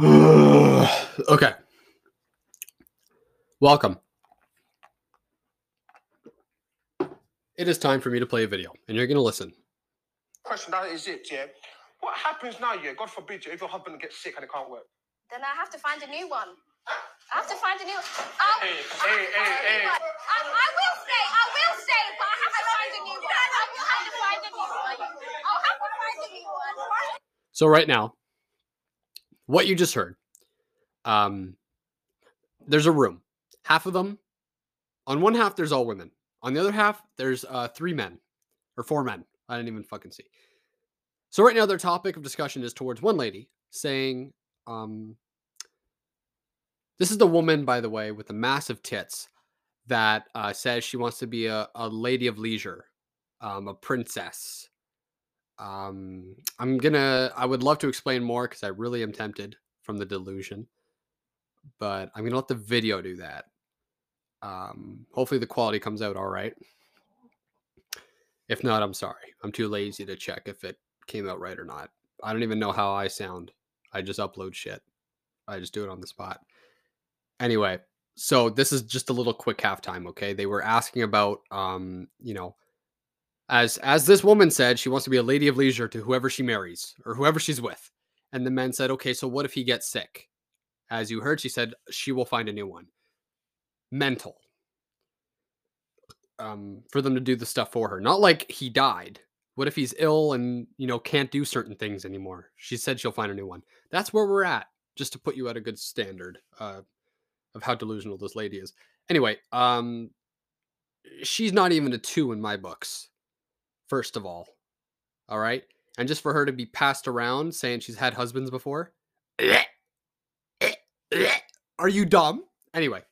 okay. Welcome. It is time for me to play a video, and you're going to listen. Question that is it, yeah. What happens now, yeah? God forbid, yeah, if your husband gets sick and it can't work. Then I have to find a new one. I have to find a new. Oh, I'll, Hey, I have hey, to find hey, hey. one. I, I will stay. I will stay, but I have to find a new one. I will have to find a new one. I'll have to find a new one. So right now, what you just heard, um, there's a room. Half of them, on one half there's all women. On the other half there's uh, three men or four men. I didn't even fucking see. So right now their topic of discussion is towards one lady saying, um, this is the woman, by the way, with the massive tits that uh, says she wants to be a, a lady of leisure, um, a princess, um, I'm gonna. I would love to explain more because I really am tempted from the delusion, but I'm gonna let the video do that. Um, hopefully the quality comes out all right. If not, I'm sorry. I'm too lazy to check if it came out right or not. I don't even know how I sound. I just upload shit. I just do it on the spot. Anyway, so this is just a little quick halftime. Okay, they were asking about, um, you know, as as this woman said, she wants to be a lady of leisure to whoever she marries or whoever she's with. And the men said, okay, so what if he gets sick? As you heard, she said she will find a new one. Mental. Um, for them to do the stuff for her. Not like he died. What if he's ill and you know can't do certain things anymore? She said she'll find a new one. That's where we're at, just to put you at a good standard uh, of how delusional this lady is. Anyway, um, she's not even a two in my books first of all. All right. And just for her to be passed around saying she's had husbands before. Are you dumb? Anyway,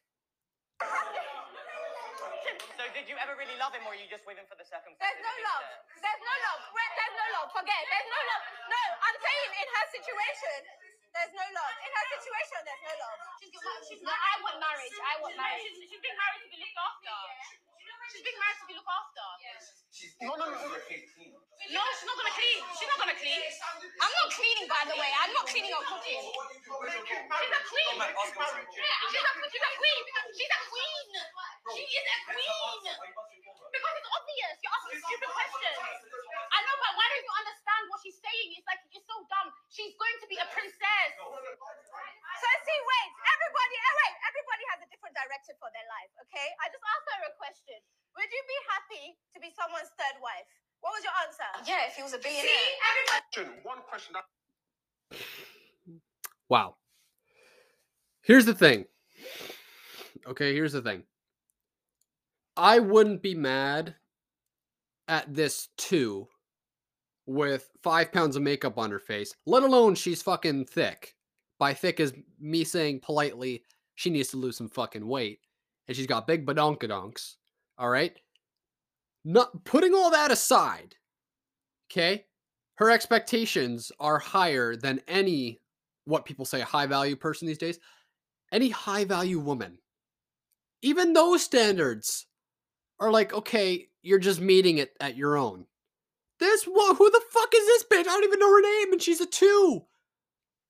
So did you ever really love him, or are you just with him for the circumstances? There's no of being love. There's no love. There's no love. Forget. There's no love. No, I'm saying in her situation, there's no love. In her situation, there's no love. She's, she's no, I want marriage. I want marriage. She's, she's being married to be looked after. She's being married to be looked after. No, no, no. No, she's not gonna clean. She's not gonna clean. I'm not cleaning, by the way. I'm not cleaning or cooking. She's a queen. Yeah, she's a, she's a queen. She's a queen. She is a queen. Because it's obvious. You're asking stupid questions. I know, but why don't you understand what she's saying? It's like you're so dumb. She's going to be a princess. So see, wait, everybody, eh, wait, everybody has a different directive for their life, okay? I just asked her a question. Would you be happy to be someone's third wife? What was your answer? Yeah, if he was a billionaire. See, everybody. One question wow. Here's the thing. Okay, here's the thing. I wouldn't be mad at this too with five pounds of makeup on her face, let alone she's fucking thick. By thick is me saying politely she needs to lose some fucking weight. And she's got big badonkadonks. All right. Not putting all that aside, okay? Her expectations are higher than any what people say high value person these days. Any high value woman. Even those standards are like, okay, you're just meeting it at your own. This wha- who the fuck is this bitch? I don't even know her name, and she's a two.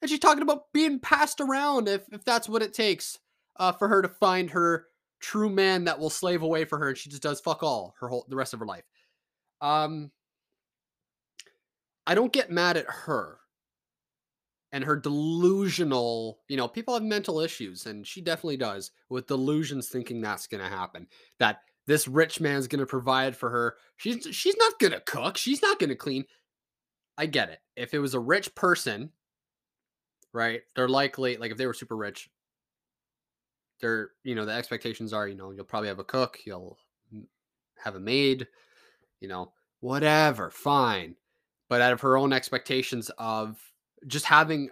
And she's talking about being passed around if if that's what it takes uh, for her to find her true man that will slave away for her, and she just does fuck all her whole the rest of her life. Um, I don't get mad at her and her delusional. You know, people have mental issues, and she definitely does with delusions, thinking that's gonna happen. That this rich man's gonna provide for her. She's she's not gonna cook. She's not gonna clean. I get it. If it was a rich person, right? They're likely like if they were super rich, they're you know the expectations are you know you'll probably have a cook, you'll have a maid, you know whatever, fine. But out of her own expectations of just having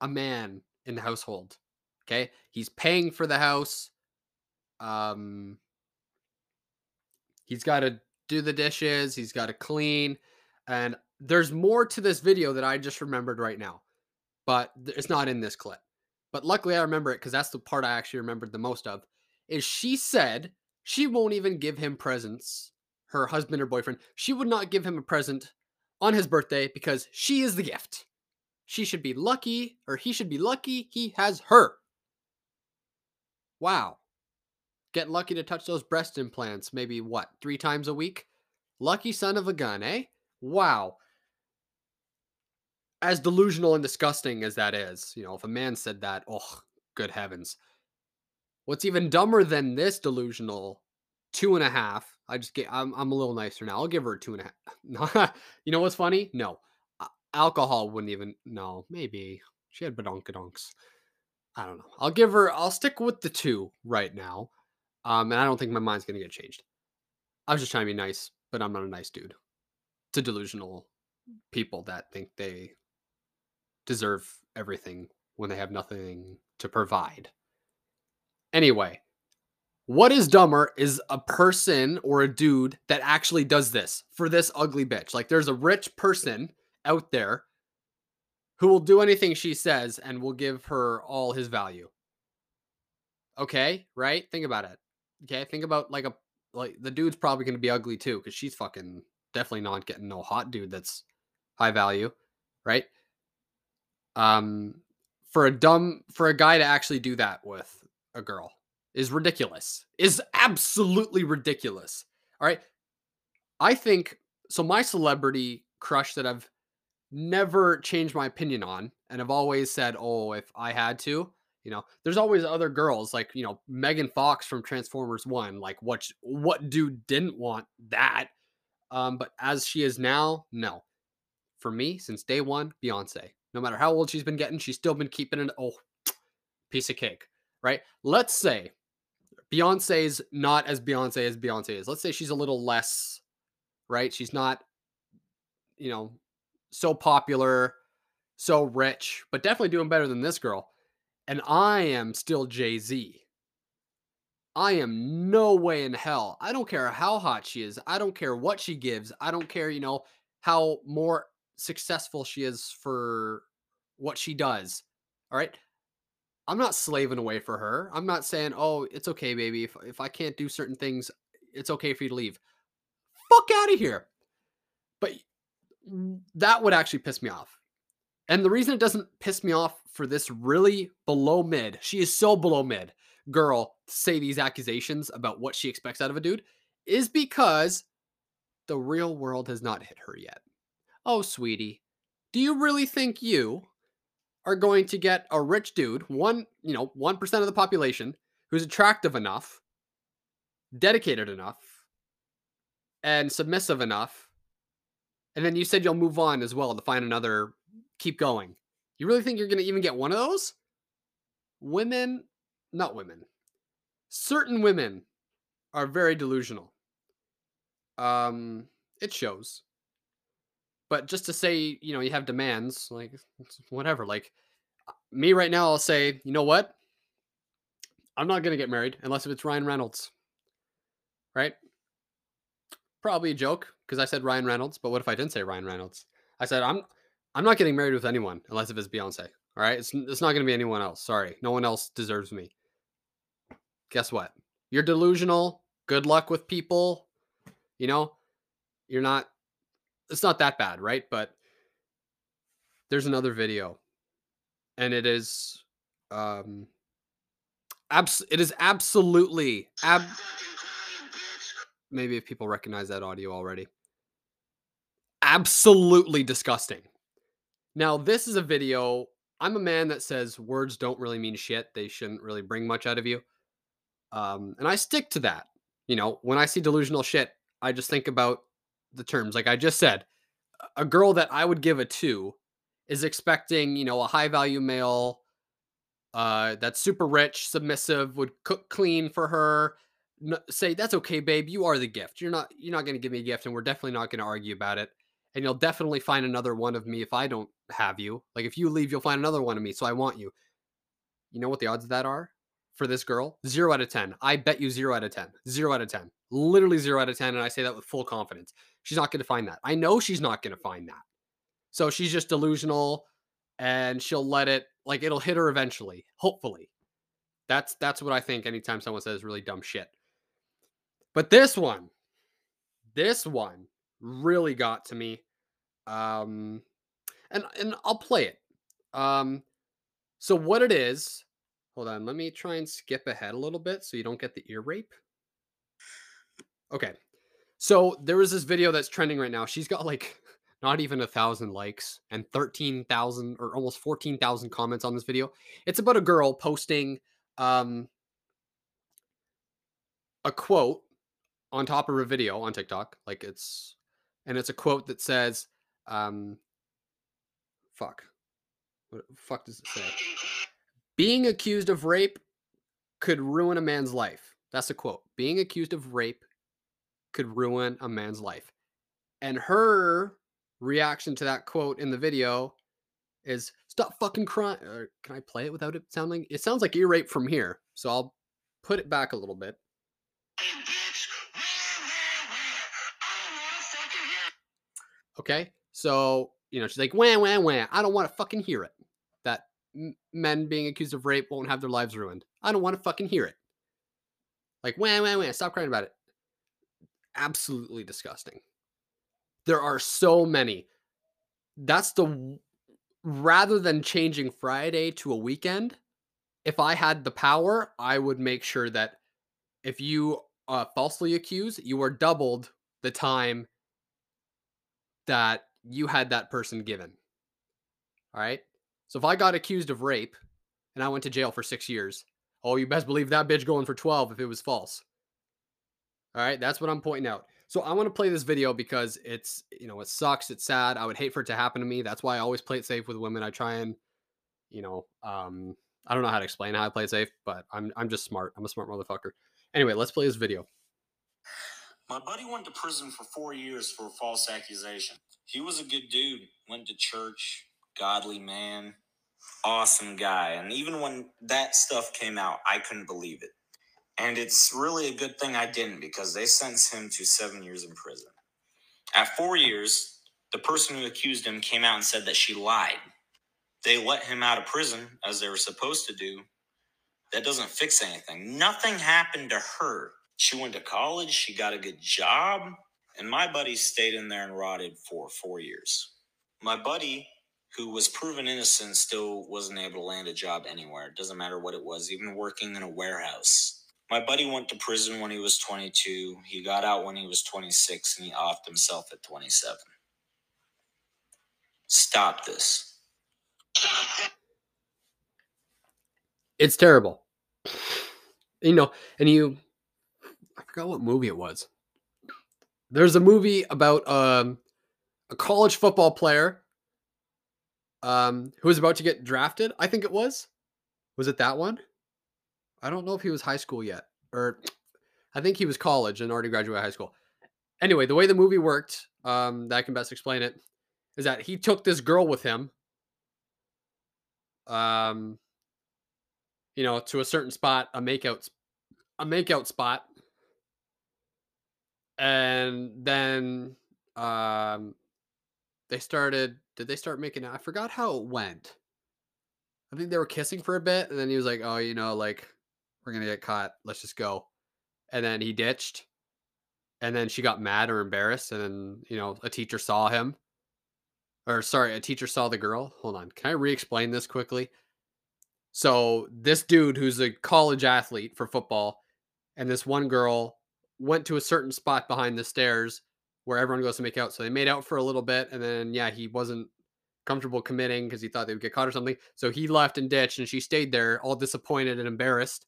a man in the household, okay, he's paying for the house. Um, he's got to do the dishes, he's got to clean, and there's more to this video that I just remembered right now, but it's not in this clip. But luckily, I remember it because that's the part I actually remembered the most of. Is she said she won't even give him presents, her husband or boyfriend. She would not give him a present on his birthday because she is the gift. She should be lucky, or he should be lucky he has her. Wow. Get lucky to touch those breast implants maybe what, three times a week? Lucky son of a gun, eh? Wow. As delusional and disgusting as that is, you know, if a man said that, oh, good heavens. What's even dumber than this delusional two and a half? I just get, I'm, I'm a little nicer now. I'll give her a two and a half. you know what's funny? No, alcohol wouldn't even, no, maybe she had badonkadonks. I don't know. I'll give her, I'll stick with the two right now. Um, and I don't think my mind's to get changed. I was just trying to be nice, but I'm not a nice dude to delusional people that think they deserve everything when they have nothing to provide. Anyway, what is dumber is a person or a dude that actually does this for this ugly bitch. Like there's a rich person out there who will do anything she says and will give her all his value. Okay, right? Think about it. Okay, think about like a like the dude's probably going to be ugly too cuz she's fucking definitely not getting no hot dude that's high value, right? Um for a dumb for a guy to actually do that with a girl is ridiculous. Is absolutely ridiculous. All right? I think so my celebrity crush that I've never changed my opinion on and I've always said, "Oh, if I had to, you know, there's always other girls like, you know, Megan Fox from Transformers 1, like what what dude didn't want that? Um but as she is now, no. For me, since day 1, Beyonce. No matter how old she's been getting, she's still been keeping it oh, piece of cake, right? Let's say Beyonce's not as Beyonce as Beyonce is. Let's say she's a little less, right? She's not, you know, so popular, so rich, but definitely doing better than this girl. And I am still Jay Z. I am no way in hell. I don't care how hot she is. I don't care what she gives. I don't care, you know, how more successful she is for what she does. All right. I'm not slaving away for her. I'm not saying, oh, it's okay, baby. If, if I can't do certain things, it's okay for you to leave. Fuck out of here. But that would actually piss me off. And the reason it doesn't piss me off for this really below mid, she is so below mid girl to say these accusations about what she expects out of a dude, is because the real world has not hit her yet. Oh, sweetie, do you really think you are going to get a rich dude, one, you know, 1% of the population, who's attractive enough, dedicated enough, and submissive enough, and then you said you'll move on as well to find another, keep going. You really think you're going to even get one of those? Women, not women, certain women are very delusional. Um, it shows. But just to say, you know, you have demands, like whatever. Like uh, me right now, I'll say, you know what? I'm not gonna get married unless if it's Ryan Reynolds. Right? Probably a joke because I said Ryan Reynolds, but what if I didn't say Ryan Reynolds? I said I'm I'm not getting married with anyone unless if it's Beyonce. All right, it's it's not gonna be anyone else. Sorry, no one else deserves me. Guess what? You're delusional. Good luck with people. You know, you're not. It's not that bad, right? But there's another video, and it is, um, abs. It is absolutely ab. Maybe if people recognize that audio already. Absolutely disgusting. Now, this is a video. I'm a man that says words don't really mean shit. They shouldn't really bring much out of you. Um, and I stick to that. You know, when I see delusional shit, I just think about the terms. Like I just said, a girl that I would give a two is expecting, you know, a high value male uh, that's super rich, submissive, would cook clean for her. Say that's okay, babe. You are the gift. You're not. You're not going to give me a gift, and we're definitely not going to argue about it. And you'll definitely find another one of me if I don't have you. Like if you leave, you'll find another one of me. So I want you. You know what the odds of that are? for this girl? Zero out of 10. I bet you zero out of 10. Zero out of 10. Literally zero out of 10. And I say that with full confidence. She's not going to find that. I know she's not going to find that. So she's just delusional and she'll let it, like, it'll hit her eventually, hopefully. That's that's what I think anytime someone says really dumb shit. But this one, this one really got to me. Um and and I'll play it Um, so what it is, hold on, let me try and skip ahead a little bit so you don't get the ear rape. Okay. So there was this video that's trending right now. She's got like not even a thousand likes and 13,000 or almost 14,000 comments on this video. It's about a girl posting um, a quote on top of a video on TikTok. Like it's, and it's a quote that says, um, fuck. What the fuck does it say? Being accused of rape could ruin a man's life. That's a quote. Being accused of rape could ruin a man's life. And her reaction to that quote in the video is stop fucking crying. Or can I play it without it sounding? It sounds like ear rape from here. So I'll put it back a little bit. Okay. So, you know, she's like, wah, wah, wah. I don't want to fucking hear it. That men being accused of rape won't have their lives ruined. I don't want to fucking hear it. Like, wah, wah, wah. Stop crying about it. Absolutely disgusting. There are so many. That's the rather than changing Friday to a weekend, if I had the power, I would make sure that if you uh, falsely accuse, you are doubled the time that you had that person given. All right. So if I got accused of rape and I went to jail for six years, oh, you best believe that bitch going for 12 if it was false. All right. That's what I'm pointing out. So I want to play this video because it's, you know, it sucks. It's sad. I would hate for it to happen to me. That's why I always play it safe with women. I try and, you know, um, I don't know how to explain how I play it safe, but I'm I'm just smart. I'm a smart motherfucker. Anyway, let's play this video. My buddy went to prison for four years for a false accusation. He was a good dude, went to church, godly man, awesome guy. And even when that stuff came out, I couldn't believe it. And it's really a good thing I didn't because they sentenced him to seven years in prison. At four years, the person who accused him came out and said that she lied. They let him out of prison as they were supposed to do. That doesn't fix anything. Nothing happened to her. She went to college, she got a good job, and my buddy stayed in there and rotted for four years. My buddy, who was proven innocent, still wasn't able to land a job anywhere. It doesn't matter what it was, even working in a warehouse. My buddy went to prison when he was 22. He got out when he was 26 and he offed himself at 27. Stop this. It's terrible. You know, and you I forgot what movie it was. There's a movie about um a college football player um who was about to get drafted, I think it was. Was it that one? I don't know if he was high school yet or I think he was college and already graduated high school. Anyway, the way the movie worked, um that I can best explain it is that he took this girl with him um you know, to a certain spot, a makeout, a makeout spot, and then um, they started. Did they start making? I forgot how it went. I think they were kissing for a bit, and then he was like, "Oh, you know, like we're gonna get caught. Let's just go." And then he ditched, and then she got mad or embarrassed, and then you know, a teacher saw him, or sorry, a teacher saw the girl. Hold on, can I re-explain this quickly? So this dude who's a college athlete for football and this one girl went to a certain spot behind the stairs where everyone goes to make out. So they made out for a little bit and then yeah, he wasn't comfortable committing because he thought they would get caught or something. So he left and ditched and she stayed there all disappointed and embarrassed.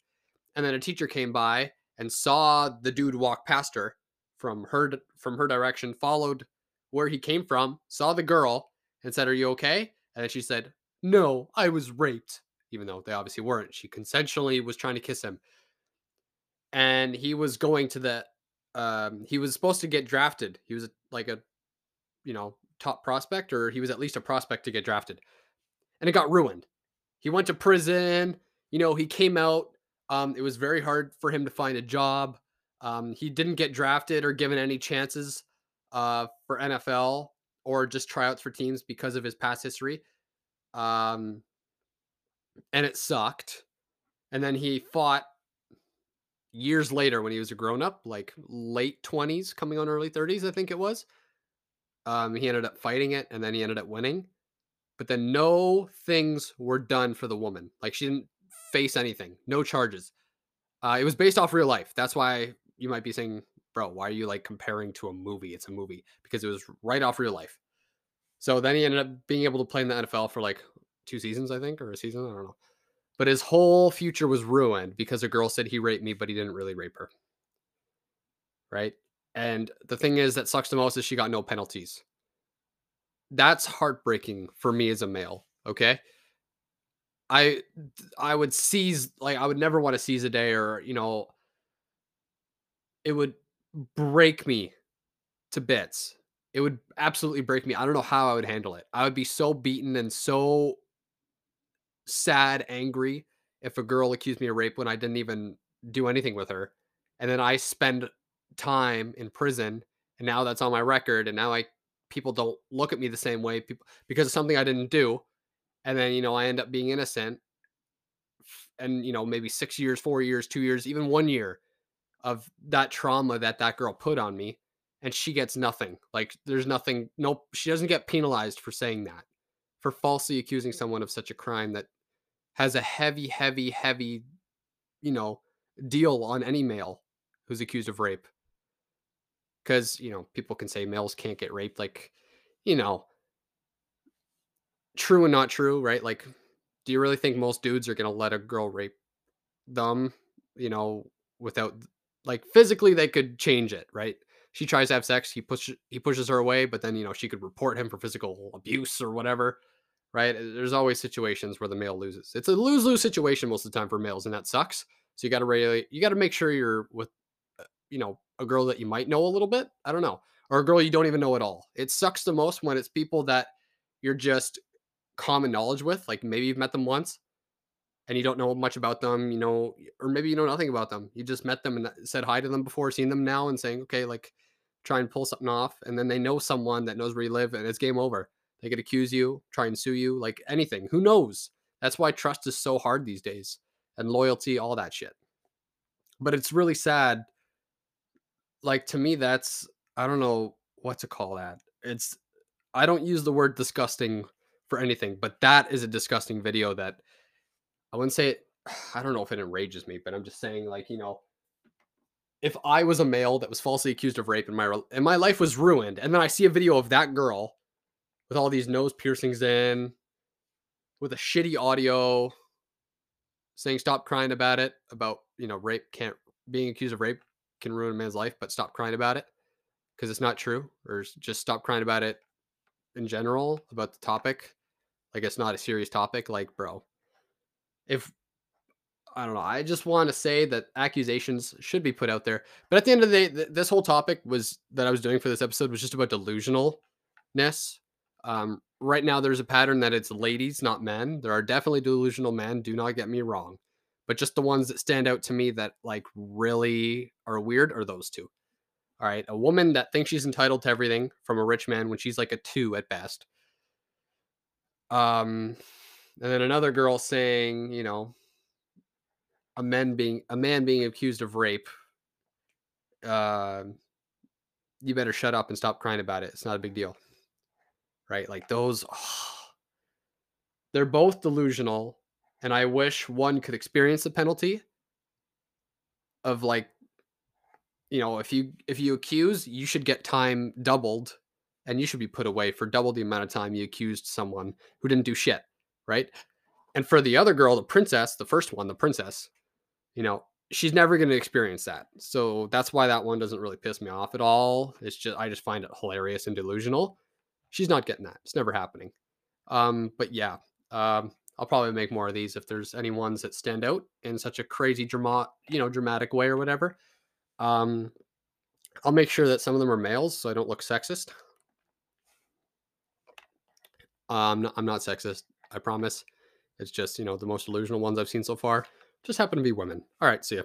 And then a teacher came by and saw the dude walk past her from her from her direction, followed where he came from, saw the girl and said, "Are you okay?" And then she said, "No, I was raped." even though they obviously weren't. She consensually was trying to kiss him. And he was going to the um he was supposed to get drafted. He was a- like a you know, top prospect or he was at least a prospect to get drafted. And it got ruined. He went to prison, you know, he came out um it was very hard for him to find a job. Um he didn't get drafted or given any chances uh for NFL or just tryouts for teams because of his past history. Um and it sucked. And then he fought years later when he was a grown up, like late 20s, coming on early 30s, I think it was. Um, he ended up fighting it and then he ended up winning. but then no things were done for the woman. Like she didn't face anything, no charges. Uh, it was based off real life. That's why you might be saying, bro, why are you like comparing to a movie? It's a movie because it was right off real life. So then he ended up being able to play in the NFL for like two seasons, I think, or a season. I don't know. But his whole future was ruined because a girl said he raped me, but he didn't really rape her. Right. And the thing is that sucks the most is she got no penalties. That's heartbreaking for me as a male. Okay. I I would seize like I would never want to seize a day or you know it would break me to bits. It would absolutely break me. I don't know how I would handle it. I would be so beaten and so sad, angry if a girl accused me of rape when I didn't even do anything with her. And then I spend time in prison and now that's on my record and now I people don't look at me the same way people because of something I didn't do. And then, you know, I end up being innocent and you know, maybe 6 years, 4 years, 2 years, even 1 year of that trauma that that girl put on me and she gets nothing. Like there's nothing no she doesn't get penalized for saying that. For falsely accusing someone of such a crime that has a heavy heavy heavy you know deal on any male who's accused of rape. Cuz you know, people can say males can't get raped like you know true and not true, right? Like do you really think most dudes are to let a girl rape them, you know, without like physically they could change it, right? She tries to have sex, he pushes he pushes her away, but then you know she could report him for physical abuse or whatever, right? There's always situations where the male loses. It's a lose lose situation most of the time for males, and that sucks. So you got to really you got to make sure you're with, uh, you know, a girl that you might know a little bit. I don't know, or a girl you don't even know at all. It sucks the most when it's people that you're just common knowledge with, like maybe you've met them once, and you don't know much about them, you know, or maybe you know nothing about them. You just met them and uh, said hi to them before, seen them now, and saying, okay, like try and pull something off. And then they know someone that knows where you live, and it's game over. They could accuse you, try and sue you, like anything. Who knows? That's why trust is so hard these days, and loyalty, all that shit. But it's really sad. Like to me, that's I don't know what to call that. It's I don't use the word disgusting for anything, but that is a disgusting video that I wouldn't say it. I don't know if it enrages me, but I'm just saying, like, you know, if I was a male that was falsely accused of rape and my and my life was ruined, and then I see a video of that girl with all these nose piercings in, with a shitty audio, saying stop crying about it, about you know rape can't being accused of rape can ruin a man's life, but stop crying about it because it's not true, or just stop crying about it in general about the topic. Like it's not a serious topic. Like, bro, if I don't know, I just want to say that accusations should be put out there. But at the end of the day, th- this whole topic was that I was doing for this episode was just about delusionalness. Um, right now, there's a pattern that it's ladies, not men. There are definitely delusional men. Do not get me wrong, but just the ones that stand out to me that like really are weird are those two. All right, a woman that thinks she's entitled to everything from a rich man when she's like a two at best. Um, and then another girl saying, you know, a man being a man being accused of rape. Uh, you better shut up and stop crying about it. It's not a big deal, right? Like those, oh, they're both delusional, and I wish one could experience the penalty of like, you know, if you if you accuse, you should get time doubled, and you should be put away for double the amount of time you accused someone who didn't do shit right? And for the other girl, the princess, the first one, the princess, you know, she's never going to experience that. So that's why that one doesn't really piss me off at all. It's just I just find it hilarious and delusional. She's not getting that. It's never happening. Um, but yeah, um, I'll probably make more of these if there's any ones that stand out in such a crazy drama, you know, dramatic way or whatever. Um, I'll make sure that some of them are males so I don't look sexist. Um, I'm not sexist. I promise. It's just, you know, the most delusional ones I've seen so far just happen to be women. All right, see ya.